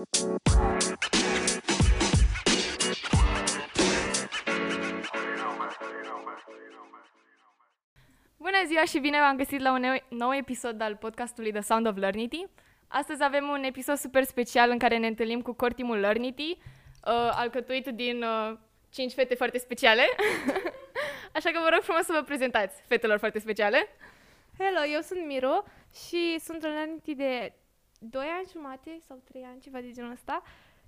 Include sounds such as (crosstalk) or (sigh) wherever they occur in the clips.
Bună ziua și bine v-am găsit la un nou- nou episod al podcastului The Sound of Learnity. Astăzi avem un episod super special în care ne întâlnim cu core team-ul Learnity, uh, alcătuit din uh, cinci fete foarte speciale. (laughs) Așa că vă rog frumos să vă prezentați, fetelor foarte speciale. Hello, eu sunt Miro și sunt în Learnity de 2 ani jumate sau 3 ani, ceva de genul ăsta.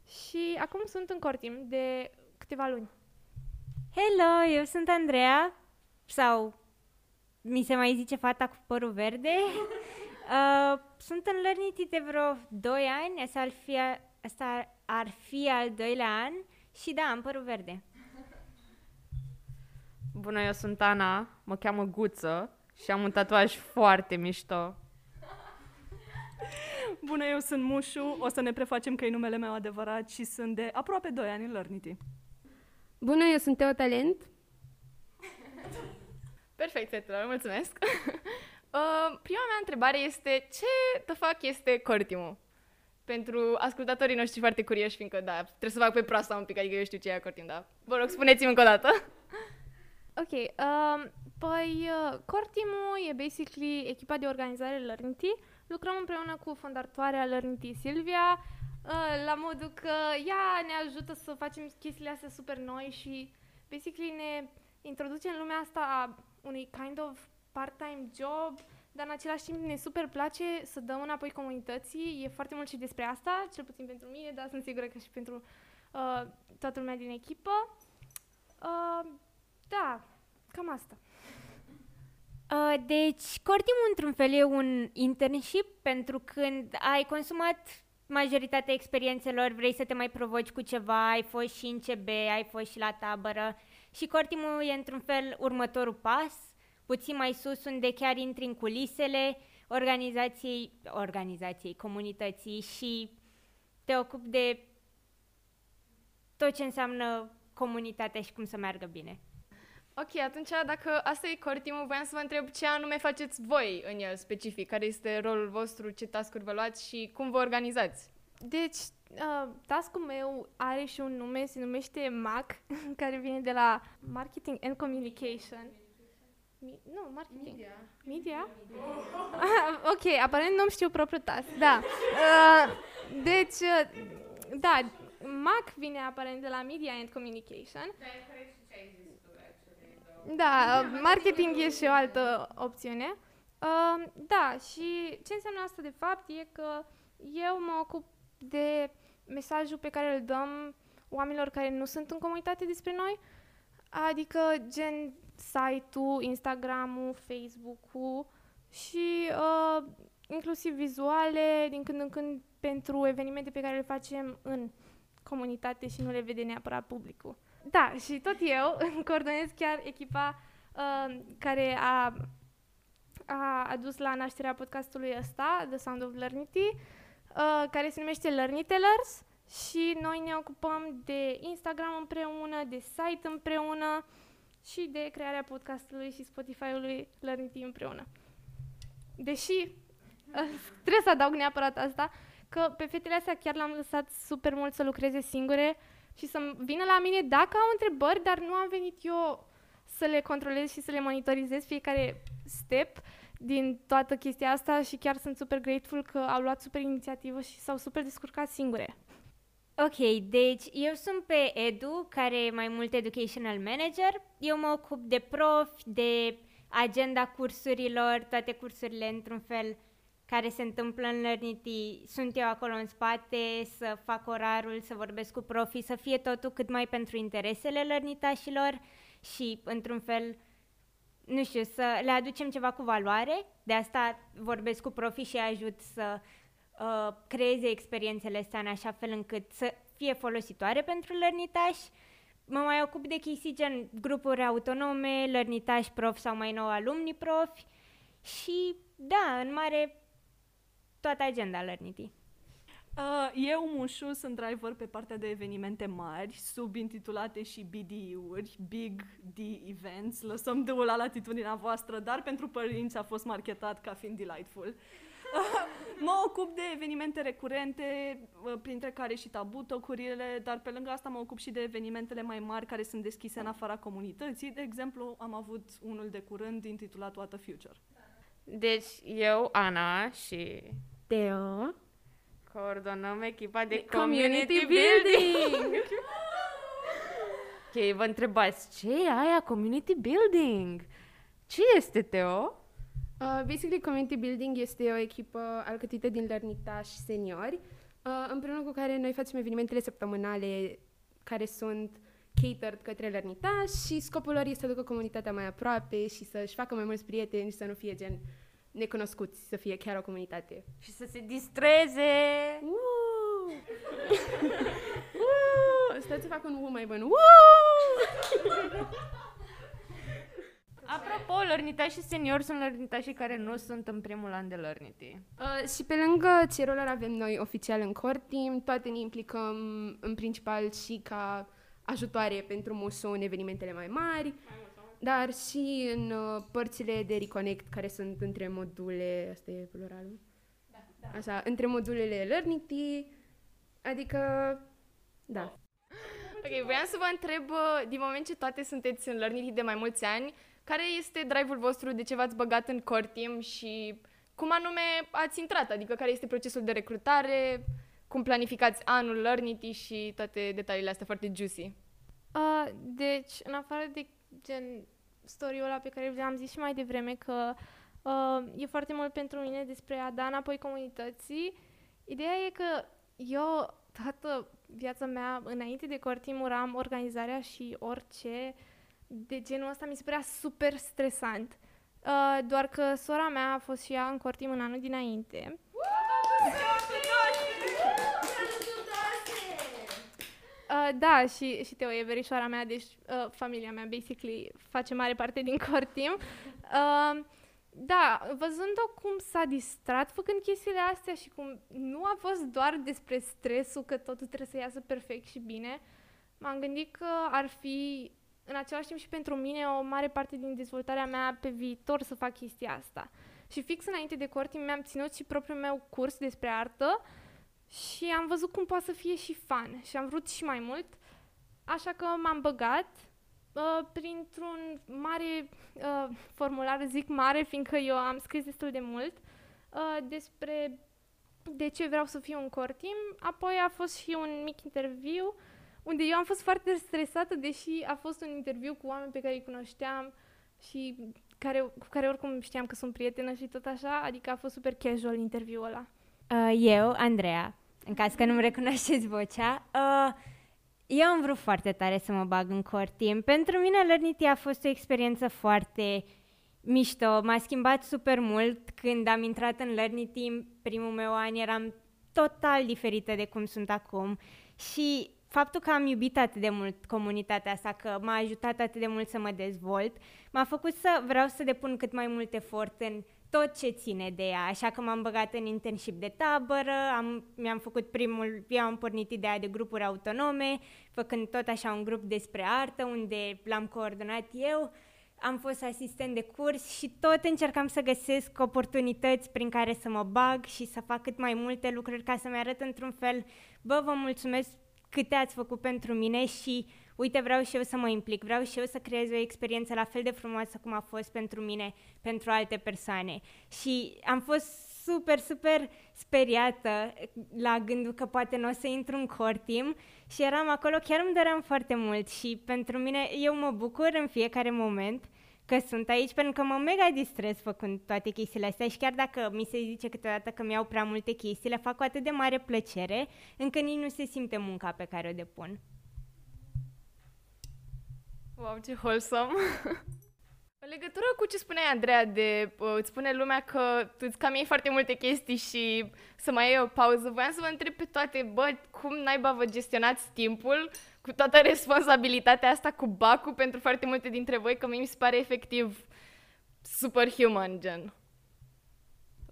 Și acum sunt în Cortim de câteva luni. Hello, eu sunt Andreea, sau mi se mai zice fata cu părul verde. (laughs) Uh, sunt în Learnity de vreo 2 ani, asta ar fi, a- asta ar fi al doilea an și da, am părul verde. Bună, eu sunt Ana, mă cheamă Guță și am un tatuaj foarte mișto. (laughs) Bună, eu sunt Mușu, o să ne prefacem că e numele meu adevărat și sunt de aproape 2 ani în Learnity. Bună, eu sunt Teo Talent. Perfect, fetelor, mulțumesc. (laughs) uh, prima mea întrebare este ce the fuck este core team-ul? Pentru ascultatorii noștri foarte curioși, fiindcă, da, trebuie să fac pe proasta un pic, adică eu știu ce e core team, da. Vă rog, spuneți-mi încă o dată. (laughs) Ok, um, păi uh, Core Team-ul e basically echipa de organizare Learnity. Lucrăm împreună cu fondatoarea Learnity Silvia, uh, la modul că ea ne ajută să facem chestiile astea super noi și basically ne introduce în lumea asta a unui kind of part-time job, dar în același timp ne super place să dăm înapoi comunității. E foarte mult și despre asta, cel puțin pentru mine, dar sunt sigură că și pentru uh, toată lumea din echipă. Uh, da, cam asta. Uh, deci, Cortimul, într-un fel, e un internship pentru când ai consumat majoritatea experiențelor, vrei să te mai provoci cu ceva, ai fost și în CB, ai fost și la tabără și Cortimul e, într-un fel, următorul pas, puțin mai sus, unde chiar intri în culisele organizației, organizației, comunității și te ocupi de tot ce înseamnă comunitatea și cum să meargă bine. Ok, atunci dacă asta e core team-ul, voiam să vă întreb ce anume faceți voi în el specific, care este rolul vostru, ce task-uri vă luați și cum vă organizați. Deci, uh, task-ul meu are și un nume, se numește MAC, (laughs) care vine de la Marketing and Communication. Mi- nu, marketing. Media. Media? Ah, (laughs) ok, aparent nu știu propriul task, da. (laughs) Uh, deci, uh, da, MAC vine aparent de la Media and Communication. Da, uh, marketing e și o altă opțiune. Uh, da, și ce înseamnă asta de fapt e că eu mă ocup de mesajul pe care îl dăm oamenilor care nu sunt în comunitate despre noi, adică gen site-ul, Instagram-ul, Facebook-ul și uh, inclusiv vizuale din când în când pentru evenimente pe care le facem în comunitate și nu le vede neapărat publicul. Da, și tot eu (laughs) coordonez chiar echipa uh, care a, a adus la nașterea podcastului ăsta, The Sound of Learnity, uh, care se numește Learnitellers și noi ne ocupăm de Instagram împreună, de site împreună și de crearea podcastului și Spotify-ului Learnity împreună. Deși uh, (laughs) trebuie să adaug neapărat asta, că pe fetele astea chiar l-am lăsat super mult să lucreze singure și să vină la mine dacă au întrebări, dar nu am venit eu să le controlez și să le monitorizez fiecare step din toată chestia asta și chiar sunt super grateful că au luat super inițiativă și s-au super descurcat singure. Ok, deci eu sunt pe Edu, care e mai mult Educational Manager. Eu mă ocup de prof, de agenda cursurilor, toate cursurile într-un fel care se întâmplă în Learnity. Sunt eu acolo în spate să fac orarul, să vorbesc cu profii, să fie totul cât mai pentru interesele lărnitașilor și într-un fel nu știu, să le aducem ceva cu valoare. De asta vorbesc cu profii și îi ajut să uh, creeze experiențele astea în așa fel încât să fie folositoare pentru lărnitași. Mă mai ocup de chestii gen grupuri autonome, lărnitași prof sau mai nou alumni profi și da, în mare toată agenda Learnity. Uh, eu, Mușu, sunt driver pe partea de evenimente mari, subintitulate și BD-uri, Big D Events. Lăsăm D-ul la latitudinea voastră, dar pentru părinți a fost marketat ca fiind delightful. mă ocup de evenimente recurente, uh, printre care și tabutocurile, dar pe lângă asta mă ocup și de evenimentele mai mari care sunt deschise în afara comunității. De exemplu, am avut unul de curând intitulat What a Future. Deci eu, Ana și Teo. coordonăm echipa de Community community, building. building. (laughs) ok, vă întrebați, ce e aia community building? Ce este, Teo? Uh, basically, Community Building este o echipă alcătuită din lărnitași seniori, uh, împreună cu care noi facem evenimentele săptămânale care sunt catered către lărnitași și scopul lor este să ducă comunitatea mai aproape și să-și facă mai mulți prieteni și să nu fie gen necunoscuți, să fie chiar o comunitate. Și să se distreze! Woo! (laughs) Woo! Stați să fac un woo mai bun. Woo! Apropo, lărnitașii seniori sunt lărnitașii care nu sunt în primul an de lărniti. Uh, și pe lângă ce rol avem noi oficial în core team, toate ne implicăm în principal și ca ajutoare pentru MUSU în evenimentele mai mari, dar și în uh, părțile de reconnect care sunt între module, asta e pluralul? Da, da. Așa, între modulele Learnity, adică, da. Ok, voiam să vă întreb, uh, din moment ce toate sunteți în Learning de mai mulți ani, care este drive-ul vostru, de ce v-ați băgat în core team și cum anume ați intrat, adică care este procesul de recrutare, cum planificați anul Learnity și toate detaliile astea foarte juicy. Uh, deci, în afară de gen story-ul ăla pe care v-am zis și mai devreme că uh, e foarte mult pentru mine despre a da înapoi comunității, ideea e că eu toată viața mea, înainte de Cortim, am organizarea și orice de genul ăsta mi se părea super stresant. Uh, doar că sora mea a fost și ea în Cortim în anul dinainte. Uh, da, și, și Teo e verișoara mea, deci uh, familia mea, basically, face mare parte din (laughs) core team. Uh, da, văzând-o cum s-a distrat făcând chestiile astea și cum nu a fost doar despre stresul că totul trebuie să iasă perfect și bine, m-am gândit că ar fi în același timp și pentru mine o mare parte din dezvoltarea mea pe viitor să fac chestia asta. Și fix înainte de core team mi-am ținut și propriul meu curs despre artă și am văzut cum poate să fie și fun și am vrut și mai mult, așa că m-am băgat uh, printr-un mare uh, formular, zic mare, fiindcă eu am scris destul de mult uh, despre de ce vreau să fiu un core team. Apoi a fost și un mic interviu unde eu am fost foarte stresată, deși a fost un interviu cu oameni pe care îi cunoșteam și care, cu care oricum știam că sunt prietenă și tot așa, adică a fost super casual interviul ăla. Uh, eu, Andreea, în caz că nu-mi recunoașteți vocea, uh, eu am vrut foarte tare să mă bag în core team. Pentru mine Learnity a fost o experiență foarte mișto, m-a schimbat super mult. Când am intrat în Learnity în primul meu an, eram total diferită de cum sunt acum. Și faptul că am iubit atât de mult comunitatea asta, că m-a ajutat atât de mult să mă dezvolt, m-a făcut să vreau să depun cât mai mult efort în tot ce ține de ea, așa că m-am băgat în internship de tabără, am, mi-am făcut primul, eu am pornit ideea de grupuri autonome, făcând tot așa un grup despre artă, unde l-am coordonat eu, am fost asistent de curs și tot încercam să găsesc oportunități prin care să mă bag și să fac cât mai multe lucruri ca să-mi arăt într-un fel, bă, vă mulțumesc câte ați făcut pentru mine și uite, vreau și eu să mă implic, vreau și eu să creez o experiență la fel de frumoasă cum a fost pentru mine, pentru alte persoane. Și am fost super, super speriată la gândul că poate nu o să intru în core team și eram acolo, chiar îmi doream foarte mult și pentru mine, eu mă bucur în fiecare moment că sunt aici pentru că mă mega distres făcând toate chestiile astea și chiar dacă mi se zice câteodată că mi-au prea multe chestii, le fac cu atât de mare plăcere încă nici nu se simte munca pe care o depun. Wow, ce wholesome! (laughs) În legătură cu ce spuneai, Andreea, de uh, îți spune lumea că tu îți cam iei foarte multe chestii și să mai iei o pauză, voiam să vă întreb pe toate, bă, cum naiba vă gestionați timpul cu toată responsabilitatea asta cu bacul pentru foarte multe dintre voi, că mi se pare efectiv superhuman, gen.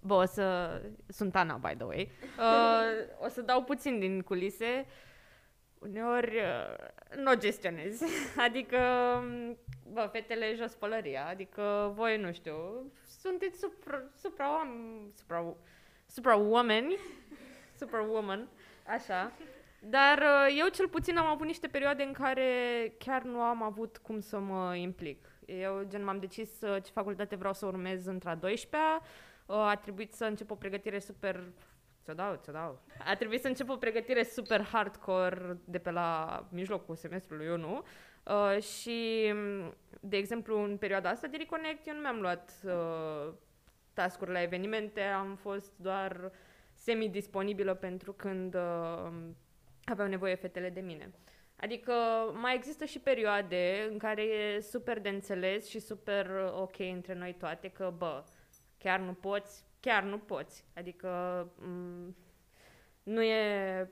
Bă, o să... Sunt Ana, by the way. (laughs) Uh, o să dau puțin din culise. Uneori uh, nu o gestionez. (laughs) Adică, bă, fetele jos pălăria. Adică voi, nu știu, sunteți supra, supra, supra, superwoman, (laughs) superwoman, așa. Dar uh, eu cel puțin am avut niște perioade în care chiar nu am avut cum să mă implic. Eu gen m-am decis uh, ce facultate vreau să urmez între a 12-a, uh, a trebuit să încep o pregătire super Ți-o dau, ți-o dau. A trebuit să încep o pregătire super hardcore de pe la mijlocul semestrului, eu nu. Uh, și, de exemplu, în perioada asta de Reconnect, eu nu mi-am luat uh, tascuri la evenimente, am fost doar semi-disponibilă pentru când uh, aveau nevoie fetele de mine. Adică mai există și perioade în care e super de înțeles și super ok între noi toate că, bă, chiar nu poți, chiar nu poți. Adică m- nu e...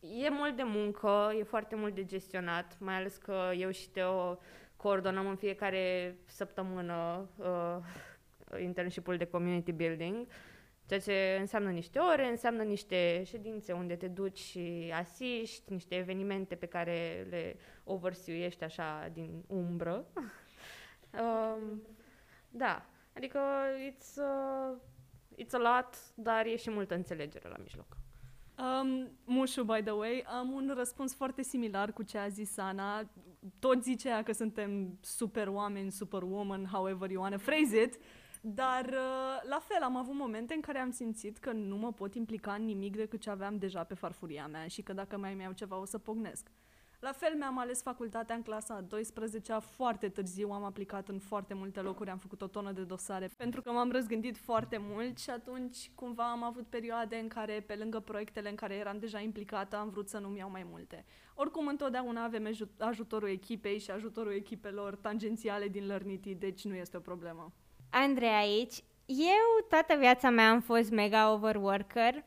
E mult de muncă, e foarte mult de gestionat, mai ales că eu și Teo coordonăm în fiecare săptămână uh, internship-ul de community building, ceea ce înseamnă niște ore, înseamnă niște ședințe unde te duci și asiști, niște evenimente pe care le oversee așa din umbră. (laughs) um, da, Adică it's, uh, it's a lot, dar e și multă înțelegere la mijloc. Um, Mușu, by the way, am un răspuns foarte similar cu ce a zis Ana. Tot zicea că suntem super oameni, super woman, however you wanna phrase it, dar uh, la fel am avut momente în care am simțit că nu mă pot implica în nimic decât ce aveam deja pe farfuria mea și că dacă mai mi-au ceva o să pognesc. La fel mi-am ales facultatea în clasa a 12 foarte târziu am aplicat în foarte multe locuri, am făcut o tonă de dosare pentru că m-am răzgândit foarte mult și atunci cumva am avut perioade în care pe lângă proiectele în care eram deja implicată am vrut să nu-mi iau mai multe. Oricum întotdeauna avem ajutorul echipei și ajutorul echipelor tangențiale din Learnity, deci nu este o problemă. Andrei aici. Eu toată viața mea am fost mega overworker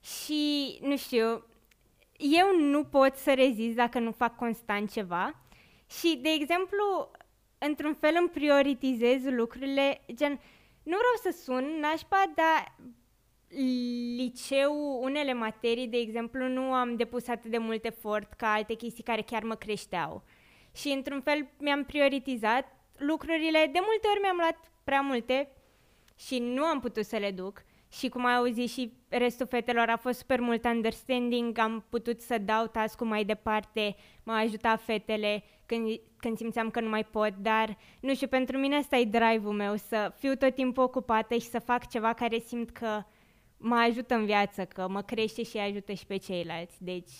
și, nu știu, eu nu pot să rezist dacă nu fac constant ceva și, de exemplu, într-un fel îmi prioritizez lucrurile, gen, nu vreau să sun nașpa, dar liceu, unele materii, de exemplu, nu am depus atât de mult efort ca alte chestii care chiar mă creșteau. Și, într-un fel, mi-am prioritizat lucrurile. De multe ori mi-am luat prea multe și nu am putut să le duc și cum ai auzit și restul fetelor a fost super mult understanding, am putut să dau task mai departe, m-a ajutat fetele când, când simțeam că nu mai pot, dar nu știu, pentru mine ăsta e drive-ul meu, să fiu tot timpul ocupată și să fac ceva care simt că mă ajută în viață, că mă crește și ajută și pe ceilalți. Deci,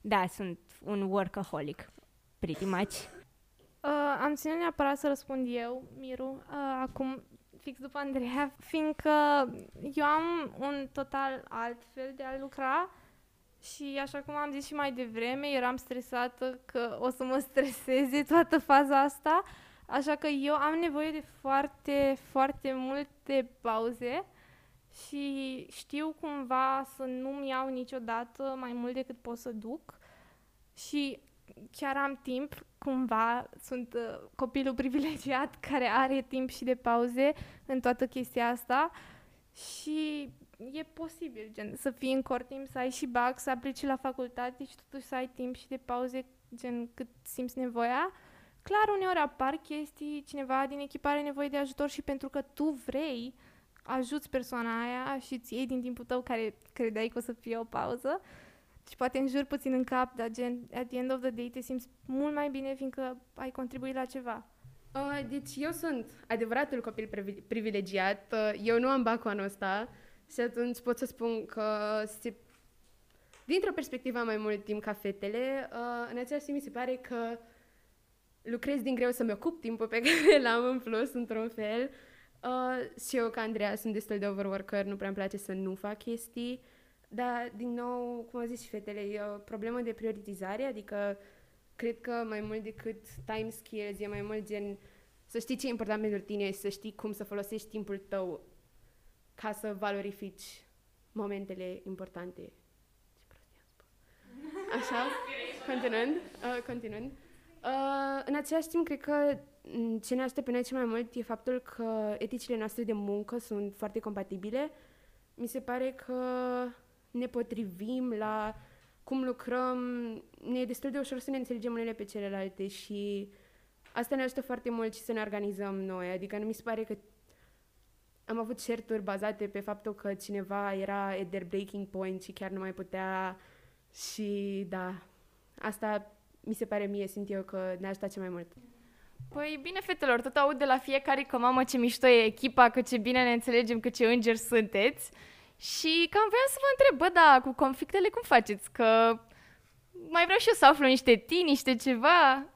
da, sunt un workaholic, pretty much. Uh, am ținut neapărat să răspund eu, Miru. Uh, acum, fix după Andreea, fiindcă eu am un total alt fel de a lucra și așa cum am zis și mai devreme, eram stresată că o să mă streseze toată faza asta, așa că eu am nevoie de foarte, foarte multe pauze și știu cumva să nu-mi iau niciodată mai mult decât pot să duc și chiar am timp, cumva sunt uh, copilul (laughs) privilegiat care are timp și de pauze în toată chestia asta și e posibil, gen, să fii în cort timp, să ai și bag, să aplici la facultate și totuși să ai timp și de pauze, gen, cât simți nevoia. Clar, uneori apar chestii, cineva din echipă are nevoie de ajutor și pentru că tu vrei, ajuți persoana aia și îți iei din timpul tău care credeai că o să fie o pauză și poate înjuri puțin în cap, dar gen, at the end of the day te simți mult mai bine fiindcă ai contribuit la ceva. Uh, deci eu sunt adevăratul copil privilegiat, uh, eu nu am bacul anul ăsta și atunci pot să spun că se... dintr-o perspectivă mai mult timp ca fetele, uh, în același timp mi se pare că lucrez din greu să-mi ocup timpul pe (laughs) care l-am în plus, într-un fel. Uh, și eu, ca Andreea, sunt destul de overworker, nu prea îmi place să nu fac chestii. Dar, din nou, cum au zis și fetele, e o problemă de prioritizare, adică cred că mai mult decât time skills, e mai mult gen să știi ce e important pentru tine și să știi cum să folosești timpul tău ca să valorifici momentele importante. Ce prostie am spus. Așa, continuând, uh, continuând. Uh, în același timp, cred că ce ne ajută pe noi cel mai mult e faptul că eticile noastre de muncă sunt foarte compatibile. Mi se pare că ne potrivim la cum lucrăm, ne e destul de ușor să ne înțelegem unele pe celelalte și asta ne ajută foarte mult și să ne organizăm noi. Adică nu mi se pare că am avut certuri bazate pe faptul că cineva era at their breaking point și chiar nu mai putea și da, asta mi se pare mie, simt eu că ne ajutat cel mai mult. Păi bine, fetelor, tot aud de la fiecare că mamă ce mișto e echipa, că ce bine ne înțelegem, că ce îngeri sunteți. Și cam voiam să vă întreb, bă, da, cu conflictele cum faceți? Că mai vreau și eu să aflu niște tini, niște ceva.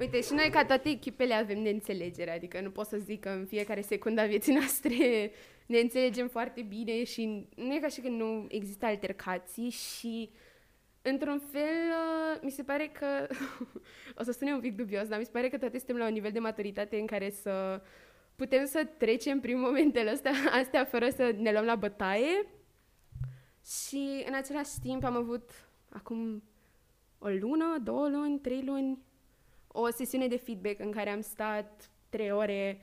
Uite, și noi ca toate echipele avem neînțelegere, adică nu pot să zic că în fiecare secundă a vieții noastre (laughs) ne înțelegem foarte bine și nu e ca și când nu există altercații și într-un fel uh, mi se pare că, (laughs) o să sune un pic dubios, dar mi se pare că toate suntem la un nivel de maturitate în care să putem să trecem prin momentele astea, astea fără să ne luăm la bătaie? Și în același timp am avut acum o lună, două luni, trei luni, o sesiune de feedback în care am stat trei ore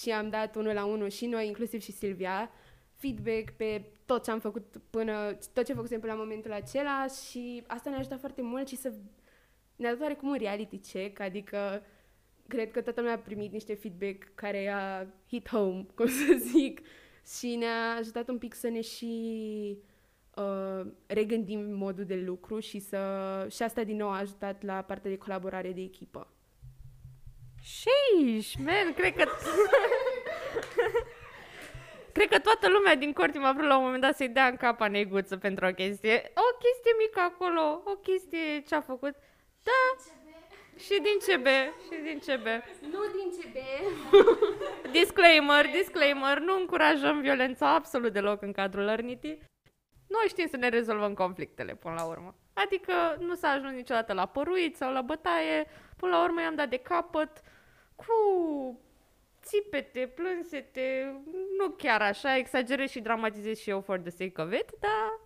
și am dat unul la unul și noi, inclusiv și Silvia, feedback pe tot ce am făcut până, tot ce făcusem până la momentul acela și asta ne-a ajutat foarte mult și să ne-a dat oarecum un reality check, adică cred că toată lumea a primit niște feedback care a hit home, (laughs) cum să zic, și ne-a ajutat un pic să ne și uh, regândim modul de lucru și să și asta din nou a ajutat la partea de colaborare de echipă. Sheesh, man, cred că... cred că toată lumea din corti m-a vrut la un moment dat să-i dea în capa neguță pentru o chestie. O chestie mică acolo, o chestie ce-a făcut. Da, și din CB, și din CB. Nu din CB. (laughs) Disclaimer, disclaimer, nu încurajăm violența absolut deloc în cadrul Lărniti. Noi știm să ne rezolvăm conflictele până la urmă. Adică nu s-a ajuns niciodată la păruit sau la bătaie. Până la urmă i-am dat de capăt cu țipete, plânsete, nu chiar așa, exagerez și dramatizez și eu for the sake of it, dar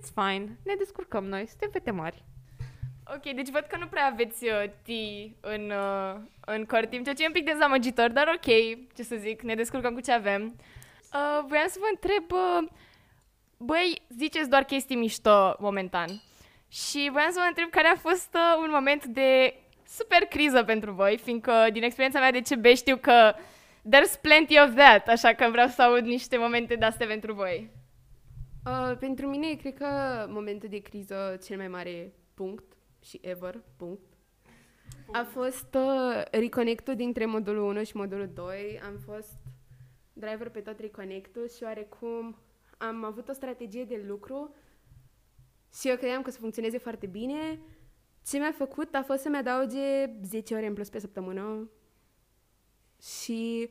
it's fine, ne descurcăm noi, suntem fete mari. Ok, deci văd că nu prea aveți uh, tea în, uh, în core team, ceea ce e un pic dezamăgitor, dar ok, ce să zic, ne descurcăm cu ce avem. Uh, voiam să vă întreb, uh, băi, ziceți doar chestii mișto momentan. Și voiam să vă întreb care a fost uh, un moment de super criză pentru voi, fiindcă din experiența mea de CB știu că there's plenty of that, așa că vreau să aud niște momente de-astea pentru voi. Uh, pentru mine, cred că momentul de criză cel mai mare punct și ever, punct, a fost uh, reconnect-ul dintre modulul 1 și modulul 2. Am fost driver pe tot reconnect-ul și oarecum am avut o strategie de lucru și eu credeam că o să funcționeze foarte bine. Ce mi-a făcut a fost să-mi adauge 10 ore în plus pe săptămână și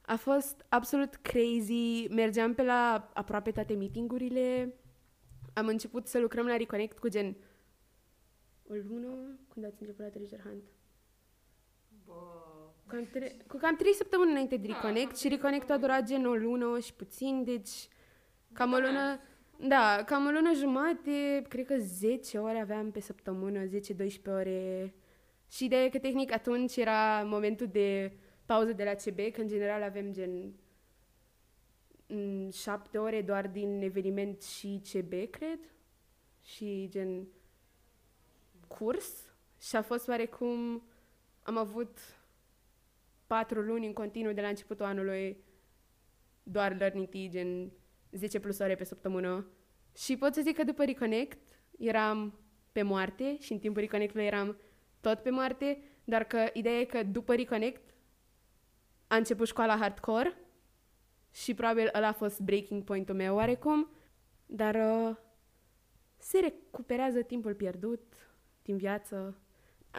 a fost absolut crazy. Mergeam pe la aproape toate meetingurile. Am început să lucrăm la Reconnect cu gen o lună, când ați început la Treasure Hunt? Cam tre- cu cam trei săptămâni înainte de Reconnect și Reconnect a durat gen o lună și puțin, deci cam o lună, da, cam o lună jumate, cred că 10 ore aveam pe săptămână, 10-12 ore. Și ideea e că tehnic atunci era momentul de pauză de la CB, că în general avem gen m, șapte ore doar din eveniment și CB, cred. Și gen curs și a fost oarecum... Am avut patru luni în continuu de la începutul anului doar learning tea, gen 10 plus ore pe săptămână. Și pot să zic că după Reconnect eram pe moarte și în timpul Reconnect-ului eram tot pe moarte, dar că ideea e că după Reconnect a început școala hardcore și probabil ăla a fost breaking point-ul meu oarecum, dar uh, se recuperează timpul pierdut din viață.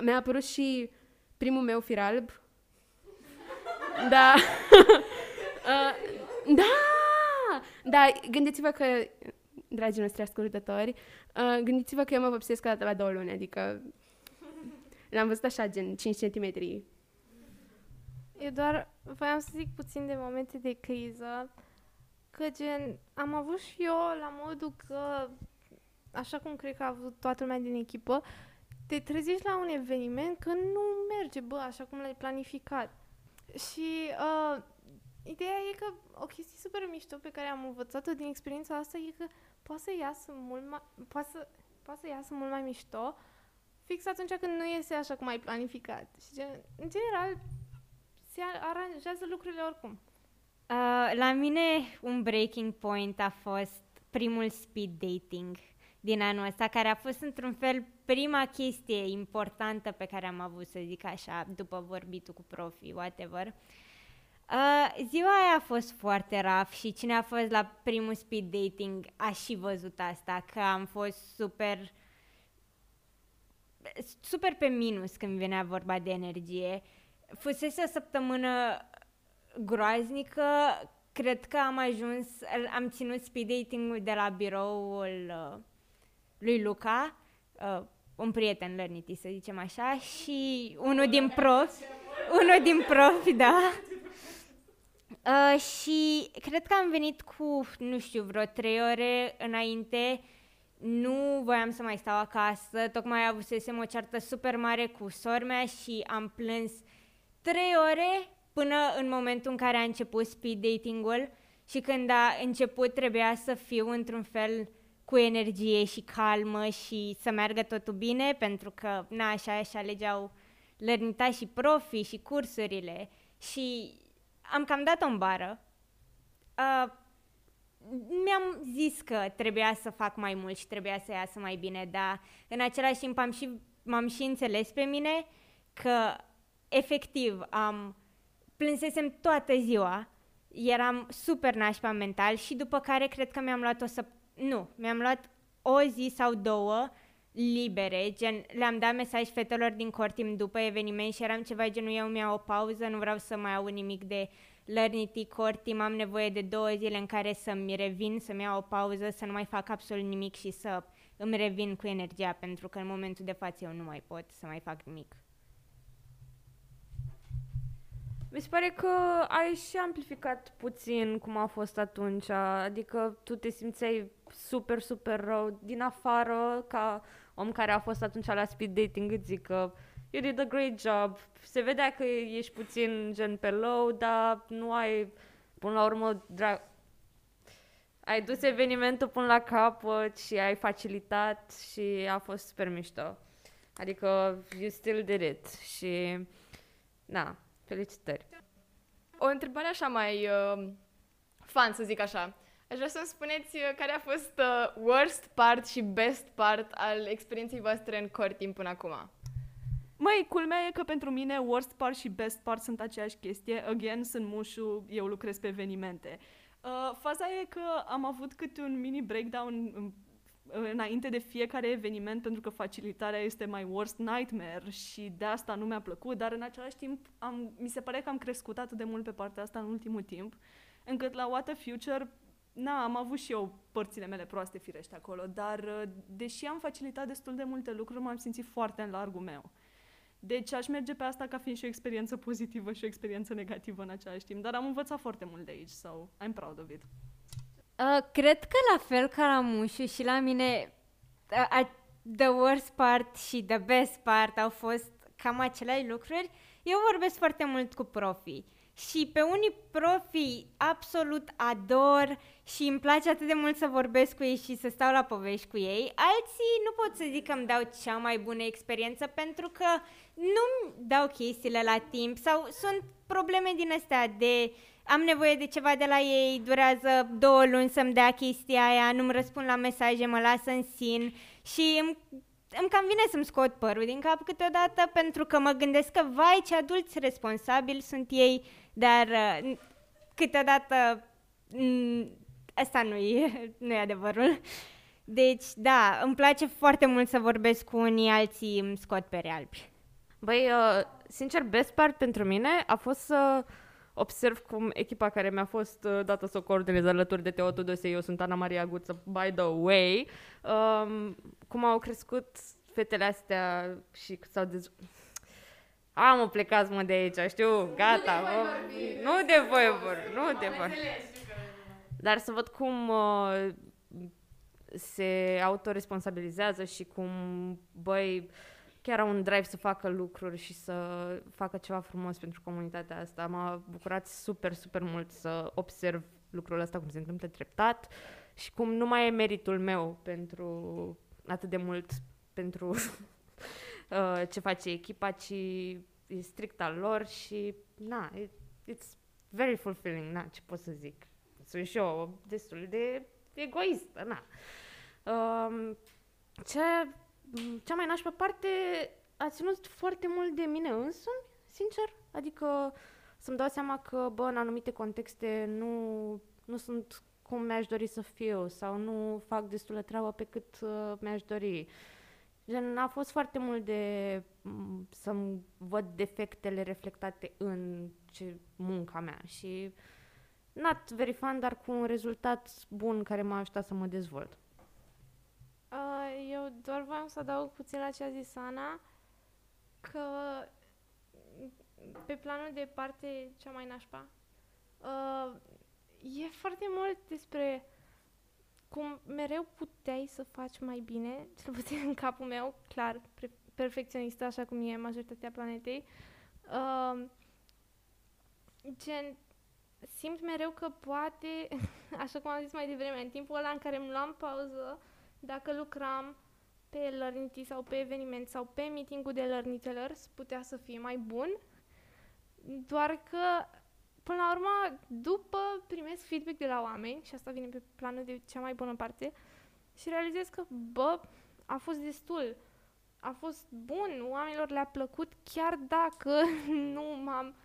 Mi-a apărut și primul meu fir alb. Da. (laughs) uh, da! Da, gândiți-vă că, dragii noștri ascultători, uh, gândiți-vă că eu mă vopsesc o dată la două luni, adică l-am văzut așa, gen 5 cm. Eu doar voiam să zic puțin de momente de criză, că gen, am avut și eu la modul că, așa cum cred că a avut toată lumea din echipă, te trezești la un eveniment că nu merge, bă, așa cum l-ai planificat. Și uh, ideea e că o chestie super mișto pe care am învățat-o din experiența asta e că poate să iasă mult mai, poate să, poate să iasă mult mai mișto fix atunci când nu iese așa cum ai planificat. Și gen, în general, se aranjează lucrurile oricum. Uh, la mine un breaking point a fost primul speed dating din anul ăsta, care a fost într-un fel prima chestie importantă pe care am avut, să zic așa, după vorbitul cu profi, whatever. Uh, ziua aia a fost foarte raf și cine a fost la primul speed dating a și văzut asta, că am fost super super pe minus când venea vorba de energie. Fusese o săptămână groaznică, cred că am ajuns, am ținut speed dating de la biroul uh, lui Luca, uh, un prieten lărniti, să zicem așa, și unul din profi, unul din profi, da. Uh, și cred că am venit cu, nu știu, vreo trei ore înainte, nu voiam să mai stau acasă, tocmai avusesem o ceartă super mare cu sormea și am plâns trei ore până în momentul în care a început speed dating-ul și când a început trebuia să fiu într-un fel cu energie și calmă și să meargă totul bine, pentru că, na, așa așa alegeau lărnita și profii și cursurile și am cam dat-o în bară. Uh, mi-am zis că trebuia să fac mai mult și trebuia să iasă mai bine, dar în același timp am și, m-am și înțeles pe mine că efectiv am plânsesem toată ziua, eram super nașpa mental și după care cred că mi-am luat o să... Nu, mi-am luat o zi sau două libere, gen le-am dat mesaj fetelor din Cortim după eveniment și eram ceva genul eu mi-au o pauză, nu vreau să mai aud nimic de Learnity, Cortim, am nevoie de două zile în care să-mi revin, să-mi iau o pauză, să nu mai fac absolut nimic și să îmi revin cu energia, pentru că în momentul de față eu nu mai pot să mai fac nimic. Mi se pare că ai și amplificat puțin cum a fost atunci, adică tu te simțeai super, super rău din afară, ca om care a fost atunci la speed dating, îți zic că you did a great job, se vedea că ești puțin gen pe low, dar nu ai, până la urmă, drag... ai dus evenimentul până la capăt și ai facilitat și a fost super mișto. Adică you still did it și, na, Felicitări! O întrebare așa mai uh, fan, să zic așa. Aș vrea să-mi spuneți uh, care a fost uh, worst part și best part al experienței voastre în core timp până acum. Măi, culmea e că pentru mine worst part și best part sunt aceeași chestie. Again, sunt mușu, eu lucrez pe evenimente. Uh, faza e că am avut câte un mini breakdown înainte de fiecare eveniment pentru că facilitarea este my worst nightmare și de asta nu mi-a plăcut, dar în același timp am, mi se pare că am crescut atât de mult pe partea asta în ultimul timp, încât la What a Future na, am avut și eu părțile mele proaste firește acolo, dar uh, deși am facilitat destul de multe lucruri, m-am simțit foarte în largul meu. Deci aș merge pe asta ca fiind și o experiență pozitivă și o experiență negativă în același timp, dar am învățat foarte mult de aici, so I'm proud of it. Uh, cred că la fel ca la Mușu și la mine uh, uh, the worst part și the best part au fost cam aceleași lucruri. Eu vorbesc foarte mult cu profii și pe unii profii absolut ador și îmi place atât de mult să vorbesc cu ei și să stau la povești cu ei. Alții nu pot să zic că îmi dau cea mai bună experiență pentru că nu-mi dau chestiile la timp sau sunt probleme din astea de am nevoie de ceva de la ei, durează două luni să-mi dea chestia aia, nu-mi răspund la mesaje, mă lasă în sin și îmi, îmi cam vine să-mi scot părul din cap câteodată pentru că mă gândesc că, vai, ce adulți responsabili sunt ei, dar uh, câteodată asta nu e, (laughs) nu e adevărul. Deci, da, îmi place foarte mult să vorbesc cu unii, alții îmi scot pe realbi. Băi, uh, sincer, best part pentru mine a fost să uh, observ cum echipa care mi-a fost uh, dată să o coordonez alături de Teo Tudose, eu sunt Ana Maria Guță, by the way, um, cum au crescut fetele astea și s-au dez... Am o plecați mă de aici, știu, gata. Nu de, nu de voi vor, nu de voi. Dar să văd cum uh, se autoresponsabilizează și cum, băi, uh, chiar au un drive să facă lucruri și să facă ceva frumos pentru comunitatea asta. M-a bucurat super, super mult să observ lucrul ăsta, cum se întâmplă treptat și cum nu mai e meritul meu pentru atât de mult pentru (laughs) uh, ce face echipa, ci e strict al lor și, na, it, it's very fulfilling, na, ce pot să zic. Sunt și eu destul de egoistă, na. Um, ce, cea mai nașpa parte a ținut foarte mult de mine însumi, sincer. Adică să-mi dau seama că, bă, în anumite contexte nu, nu sunt cum mi-aș dori să fiu sau nu fac destulă treabă pe cât uh, mi-aș dori. Gen, a fost foarte mult de m, să-mi văd defectele reflectate în ce, munca mea și not very fun, dar cu un rezultat bun care m-a ajutat să mă dezvolt. Uh, eu doar voiam să adaug puțin la ce a zis Ana, că pe planul de parte cea mai nașpa, uh, e foarte mult despre cum mereu puteai să faci mai bine, cel puțin în capul meu, clar, pre- perfecționistă, așa cum e majoritatea planetei. Uh, gen, simt mereu că poate, (laughs) așa cum am zis mai devreme, în timpul ăla în care îmi luam pauză, dacă lucram pe Learnity sau pe eveniment sau pe meeting-ul de Learnitelers, putea să fie mai bun, doar că Până la urmă, după primesc feedback de la oameni, și asta vine pe planul de cea mai bună parte, și realizez că, bă, a fost destul. A fost bun, oamenilor le-a plăcut, chiar dacă (laughs) nu m-am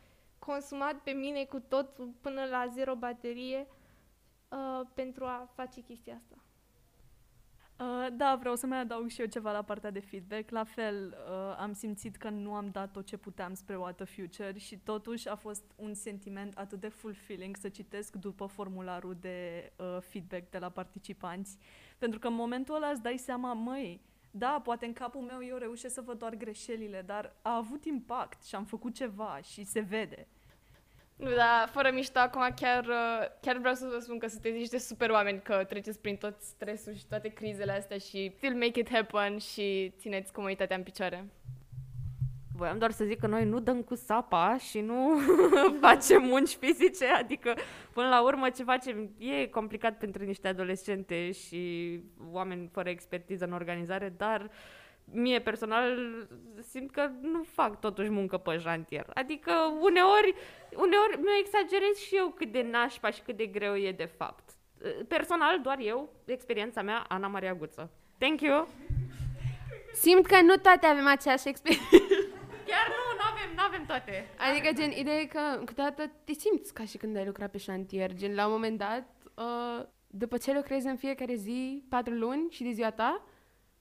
consumat pe mine cu tot până la zero baterie uh, pentru a face chestia asta. Uh, da, vreau să mai adaug și eu ceva la partea de feedback. La fel, uh, am simțit că nu am dat tot ce puteam spre What the Future și totuși a fost un sentiment atât de fulfilling să citesc după formularul de uh, feedback de la participanți. Pentru că în momentul ăla îți dai seama, măi, da, poate în capul meu eu reușesc să văd doar greșelile, dar a avut impact și am făcut ceva și se vede. Nu, dar fără mișto, acum chiar, uh, chiar vreau să vă spun că sunteți niște super oameni, că treceți prin tot stresul și toate crizele astea și still make it happen și țineți comunitatea în picioare. Voiam doar să zic că noi nu dăm cu sapa și nu (laughs) facem munci fizice, adică până la urmă ce facem e complicat pentru niște adolescente și oameni fără expertiză în organizare, dar mie personal simt că nu fac totuși muncă pe jantier. Adică uneori, uneori mi exagerez și eu cât de nașpa și cât de greu e de fapt. Personal, doar eu, experiența mea, Ana Maria Guță. Thank you! Simt că nu toate avem aceeași experiență. Chiar nu, nu avem, nu avem toate. Adică, gen, ideea e că câteodată te simți ca și când ai lucrat pe șantier. Gen, la un moment dat, uh, după ce lucrezi în fiecare zi, patru luni și de ziua ta,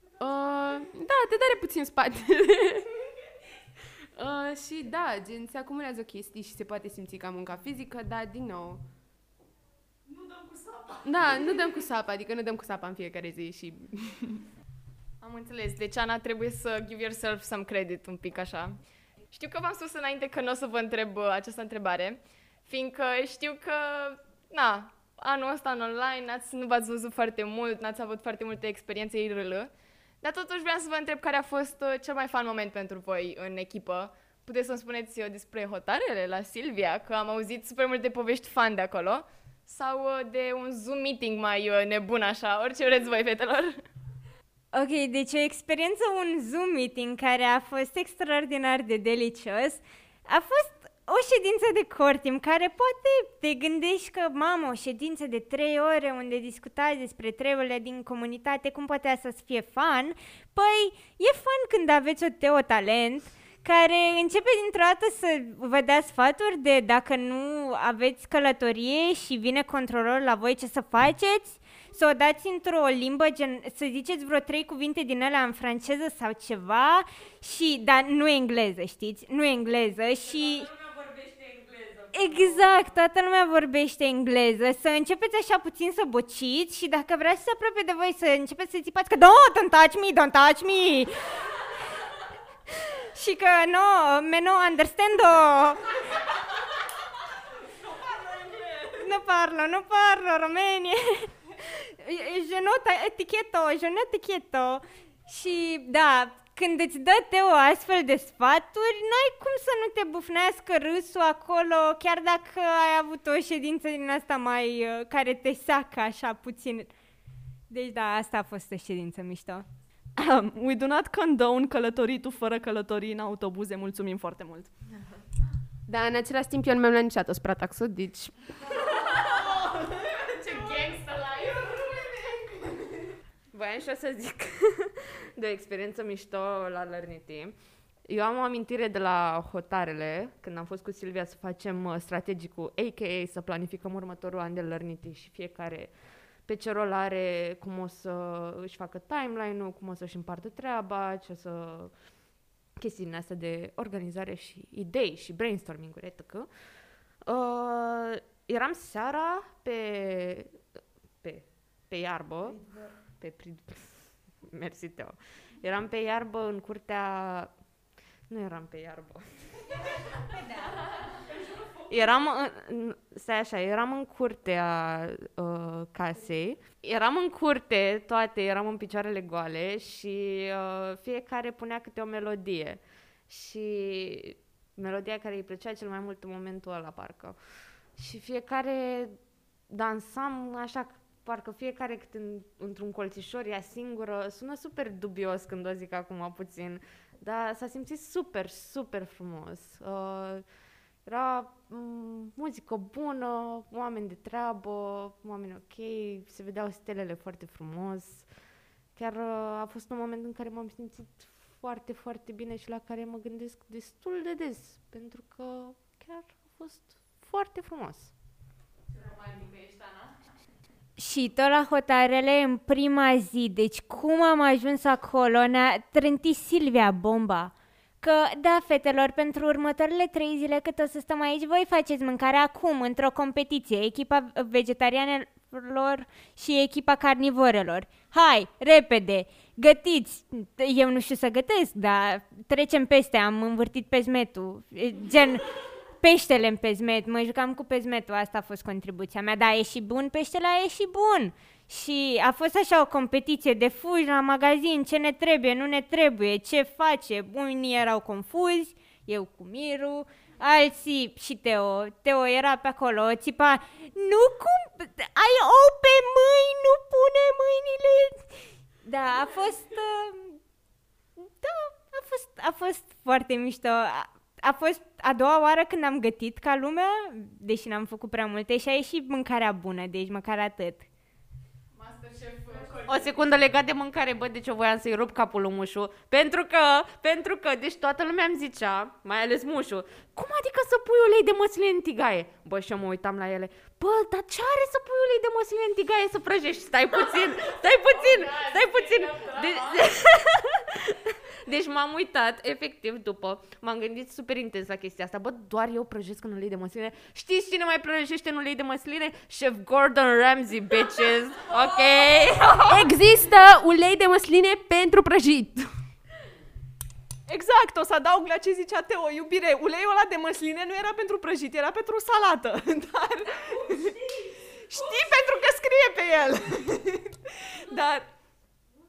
uh, da, te dare puțin spatele. (laughs) uh, și da, gen, se acumulează chestii și se poate simți ca munca fizică, dar, din nou, Nu dăm cu sapa. da, nu dăm cu sapa, adică nu dăm cu sapa în fiecare zi și... (laughs) Am înțeles. Deci, Ana, trebuie să give yourself some credit un pic așa. Știu că v-am spus înainte că nu o să vă întreb uh, această întrebare, fiindcă știu că, na, anul ăsta în online n-ați, nu v-ați văzut foarte mult, n-ați avut foarte multe experiențe IRL, dar totuși vreau să vă întreb care a fost uh, cel mai fun moment pentru voi în echipă. Puteți să-mi spuneți uh, despre hotarele la Silvia, că am auzit super multe povești fan de acolo, sau uh, de un Zoom meeting mai uh, nebun așa, orice vreți voi, fetelor. Ok, deci o experiență, un Zoom meeting care a fost extraordinar de delicios, a fost o ședință de core team care poate te gândești că, mamă, o ședință de trei ore unde discutați despre treburile din comunitate, cum poate să fie fun? Păi, e fun când aveți o Teo Talent care începe dintr-o dată să vă dea sfaturi de dacă nu aveți călătorie și vine controlorul la voi ce să faceți, să o dați într-o limbă, gen, să ziceți vreo trei cuvinte din alea în franceză sau ceva, și, dar nu engleză, știți? Nu engleză și... Exact, toată lumea vorbește engleză. Să începeți așa puțin să bociți și dacă vrea să se apropie de voi să începeți să țipați că don't, don't touch me, don't touch me. (laughs) și că no, me no understando. Nu parlo, nu parlo, România. (laughs) Je not eticheto, je not eticheto. Și da, când îți dă Teo astfel de sfaturi, n-ai cum să nu te bufnească râsul acolo, chiar dacă ai avut o ședință din asta mai, uh, care te sacă așa puțin. Deci da, asta a fost o ședință mișto. We do not condone călătoritul fără călătorii în autobuze. Mulțumim foarte mult. Dar în același timp eu nu mi-am luat niciodată spre taxul, deci... (laughs) Ce gangsta life! Voiam și o să zic (laughs) de o experiență mișto la Learnity. Eu am o amintire de la hotarele, când am fost cu Silvia să facem uh, strategicul, a.k.a. să planificăm următorul an de Learnity și fiecare pe ce rol are, cum o să își facă timeline-ul, cum o să-și împartă treaba, ce o să... chestiile astea de organizare și idei și brainstorming-uri, etc. Uh, eram seara pe, pe, pe iarbă, pe pri... (laughs) Mersi, Teo. Eram pe iarbă în curtea... Nu eram pe iarbă. Eram în, stai așa, eram în curtea uh, casei, eram în curte, toate, eram în picioarele goale și uh, fiecare punea câte o melodie. Și melodia care îi plăcea cel mai mult în momentul ăla, parcă. Și fiecare dansam așa, parcă fiecare câte în, într-un colțișor, ea singură. Sună super dubios când o zic acum puțin, dar s-a simțit super, super frumos. Uh, era mm, muzică bună, oameni de treabă, oameni ok, se vedeau stelele foarte frumos. Chiar uh, a fost un moment în care m-am simțit foarte, foarte bine și la care mă gândesc destul de des, pentru că chiar a fost foarte frumos. Și tot la hotarele în prima zi, deci cum am ajuns acolo, ne-a trântit Silvia bomba. Că, da, fetelor, pentru următoarele trei zile cât o să stăm aici, voi faceți mâncare acum, într-o competiție, echipa vegetarianelor și echipa carnivorelor. Hai, repede, gătiți! Eu nu știu să gătesc, dar trecem peste, am învârtit pezmetul, gen peștele în pezmet, mă jucam cu pezmetul, asta a fost contribuția mea, da, e și bun, peștele e și bun. Și a fost așa o competiție de fugi la magazin, ce ne trebuie, nu ne trebuie, ce face. Unii erau confuzi, eu cu Miru, alții și Teo. Teo era pe acolo, țipa, nu cum, ai ou pe mâini, nu pune mâinile. Da, a fost, uh, da, a fost, a fost foarte mișto. A, a fost a doua oară când am gătit ca lumea, deși n-am făcut prea multe și a ieșit mâncarea bună, deci măcar atât. O secundă legat de mâncare, bă, deci eu voiam să-i rup capul lui Mușu, pentru că, pentru că, deci toată lumea îmi zicea, mai ales Mușu, cum adică să pui ulei de măsline în tigaie? Bă, și eu mă uitam la ele, bă, dar ce are să pui ulei de măsline în tigaie să prăjești? Stai puțin, stai puțin, stai puțin. De- (laughs) deci m-am uitat, efectiv, după, m-am gândit super intens la chestia asta. Bă, doar eu prăjesc în ulei de măsline. Știți cine mai prăjește în ulei de măsline? Chef Gordon Ramsay, bitches. Ok? (laughs) Există ulei de măsline pentru prăjit. Exact, o să adaug la ce zicea Teo, iubire, uleiul ăla de măsline nu era pentru prăjit, era pentru salată, (laughs) dar... Știți pentru că scrie pe el. (laughs) dar,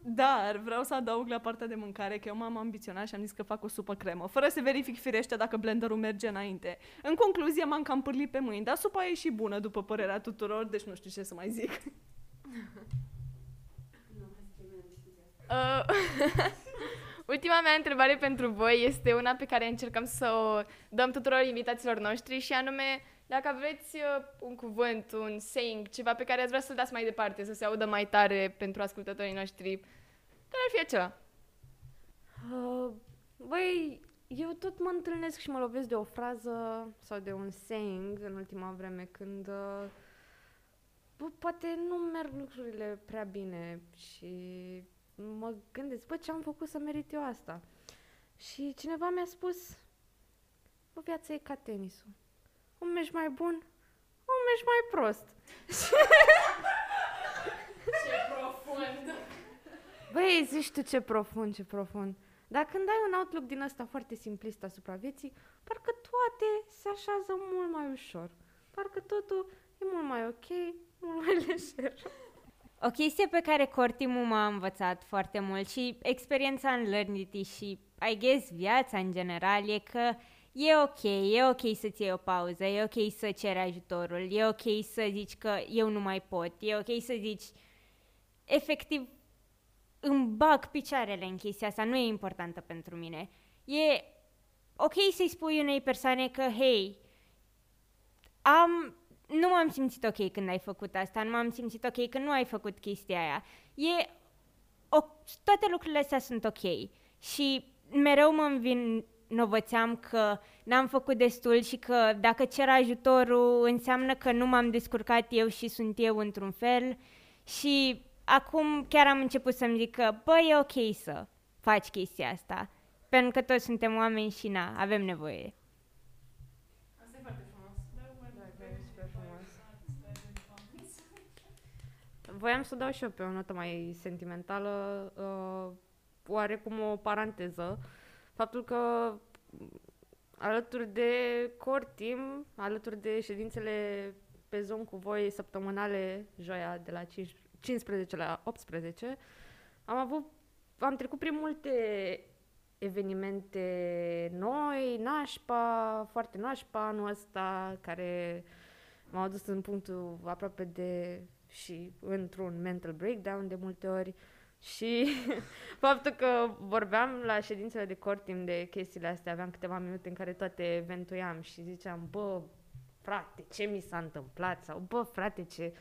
dar vreau să adaug la partea de mâncare că eu m-am ambiționat și am zis că fac o supă cremă, fără să verific firește dacă blenderul merge înainte. În concluzie m-am cam pârlit pe mâini, dar supa e și bună după părerea tuturor, deci nu știu ce să mai zic. Uh, (laughs) ultima mea întrebare pentru voi este una pe care încercăm să o dăm tuturor invitaților noștri și anume dacă aveți uh, un cuvânt, un saying, ceva pe care ați vrea să-l dați mai departe, să se audă mai tare pentru ascultătorii noștri, care ar fi acela? Uh, băi, eu tot mă întâlnesc și mă lovesc de o frază sau de un saying în ultima vreme când uh, bă, poate nu merg lucrurile prea bine și mă gândesc, bă, ce am făcut să merit eu asta? Și cineva mi-a spus, bă, viața e ca tenisul. Un meci mai bun, un meci mai prost. Ce profund! Băi, zici tu ce profund, ce profund. Dar când ai un outlook din ăsta foarte simplist asupra vieții, parcă toate se așează mult mai ușor. Parcă totul e mult mai ok, mult mai (laughs) lejer. O chestie pe care Cortimul m-a învățat foarte mult și experiența în Learnity și, I guess, viața în general e că e ok, e ok să-ți iei o pauză, e ok să ceri ajutorul, e ok să zici că eu nu mai pot, e ok să zici efectiv îmi bag picioarele în chestia asta, nu e importantă pentru mine. E ok să-i spui unei persoane că, hei, am, nu m-am simțit ok când ai făcut asta, nu m-am simțit ok când nu ai făcut chestia aia. E, o, toate lucrurile astea sunt ok. Și mereu mă învinovățeam că n-am făcut destul și că dacă cer ajutorul înseamnă că nu m-am descurcat eu și sunt eu într-un fel. Și acum chiar am început să-mi zic că, băi, e ok să faci chestia asta. Pentru că toți suntem oameni și na, avem nevoie. Voiam să dau și eu pe o notă mai sentimentală, uh, oarecum o paranteză, faptul că alături de core team, alături de ședințele pe Zoom cu voi săptămânale, joia de la 5, 15 la 18, am avut, am trecut prin multe evenimente noi, nașpa, foarte nașpa anul ăsta, care m-au adus în punctul aproape de și într-un mental breakdown de multe ori și (laughs) faptul că vorbeam la ședințele de cort timp de chestiile astea, aveam câteva minute în care toate ventuiam și ziceam, bă, frate, ce mi s-a întâmplat? Sau, bă, frate, ce,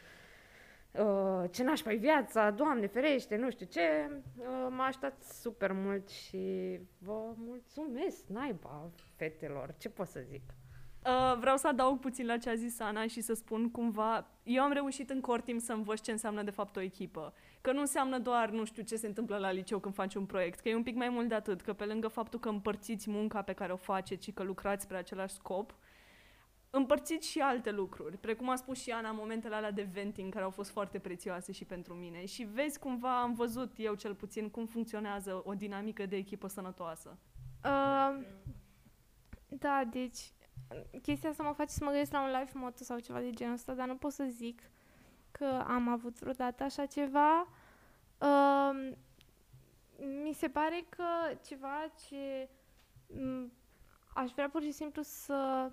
uh, ce nașpa viața, Doamne ferește, nu știu ce. Uh, m-a ajutat super mult și vă mulțumesc, naiba, fetelor, ce pot să zic? Uh, vreau să adaug puțin la ce a zis Ana și să spun cumva, eu am reușit în cort timp să învăț ce înseamnă de fapt o echipă. Că nu înseamnă doar, nu știu, ce se întâmplă la liceu când faci un proiect, că e un pic mai mult de atât, că pe lângă faptul că împărțiți munca pe care o faceți și că lucrați spre același scop, împărțiți și alte lucruri, precum a spus și Ana, momentele alea de venting care au fost foarte prețioase și pentru mine. Și vezi cumva, am văzut eu cel puțin cum funcționează o dinamică de echipă sănătoasă. Uh, da, deci chestia asta mă face să mă gândesc la un life motto sau ceva de genul ăsta, dar nu pot să zic că am avut vreodată așa ceva. Uh, mi se pare că ceva ce m- aș vrea pur și simplu să...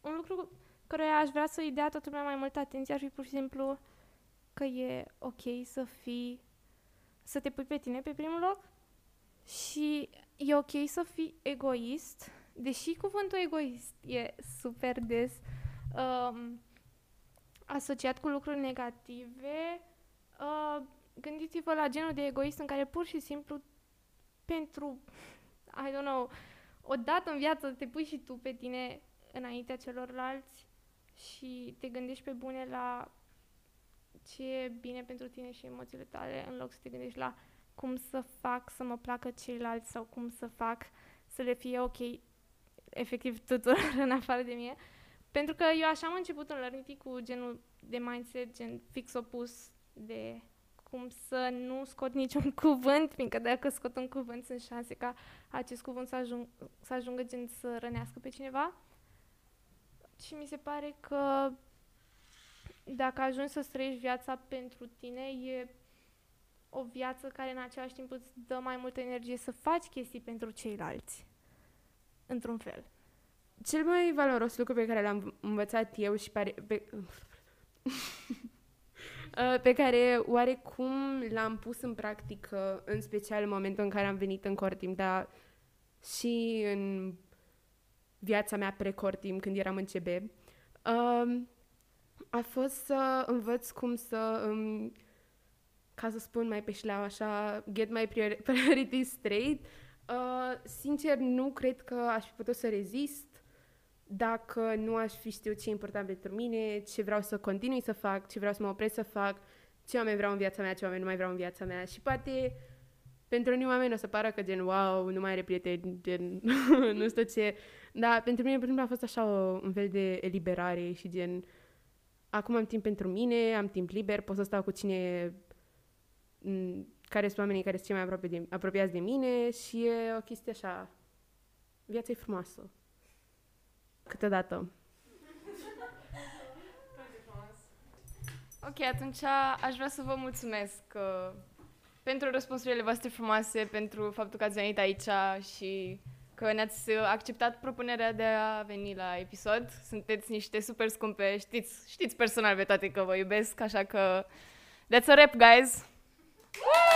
Un lucru care aș vrea să-i dea toată lumea mai multă atenție ar fi pur și simplu că e ok să fii... să te pui pe tine pe primul loc și e ok să fii egoist deși cuvântul egoist e super des um, asociat cu lucruri negative, uh, gândiți-vă la genul de egoist în care pur și simplu pentru, I don't know, o dată în viață te pui și tu pe tine înaintea celorlalți și te gândești pe bune la ce e bine pentru tine și emoțiile tale, în loc să te gândești la cum să fac să mă placă ceilalți sau cum să fac să le fie ok efectiv tuturor (laughs) în afară de mine. Pentru că eu așa am început în Learnity cu genul de mindset, gen fix opus de cum să nu scot niciun (laughs) cuvânt, fiindcă dacă scot un cuvânt sunt șanse ca acest cuvânt să, ajung, să ajungă gen să rănească pe cineva. Și mi se pare că dacă ajungi să trăiești viața pentru tine, e o viață care în același timp îți dă mai multă energie să faci chestii pentru ceilalți într-un fel. Cel mai valoros lucru pe care l-am învățat eu și pare, pe, (laughs) uh, pe care oarecum l-am pus în practică, în special în momentul în care am venit în Cortim, dar și în viața mea pre-Cortim, când eram în CB, uh, a fost să învăț cum să, um, ca să spun mai pe șleau așa, get my (laughs) priorities straight, Uh, sincer, nu cred că aș fi putut să rezist dacă nu aș fi știut ce e important pentru mine, ce vreau să continui să fac, ce vreau să mă opresc să fac, ce oameni vreau în viața mea, ce oameni nu mai vreau în viața mea. Și poate pentru unii oameni o să pară că gen, wow, nu mai are prieteni, gen, (laughs) nu știu ce. Dar pentru mine, pentru mine a fost așa o, un fel de eliberare și gen, acum am timp pentru mine, am timp liber, pot să stau cu cine care sunt oamenii care sunt cei mai aproape de, apropiați de mine și e o chestie așa, viața e frumoasă. Câteodată. Ok, atunci aș vrea să vă mulțumesc uh, pentru răspunsurile voastre frumoase, pentru faptul că ați venit aici și că ne-ați acceptat propunerea de a veni la episod. Sunteți niște super scumpe, știți, știți personal pe toate că vă iubesc, așa că that's a rap, guys! Woo!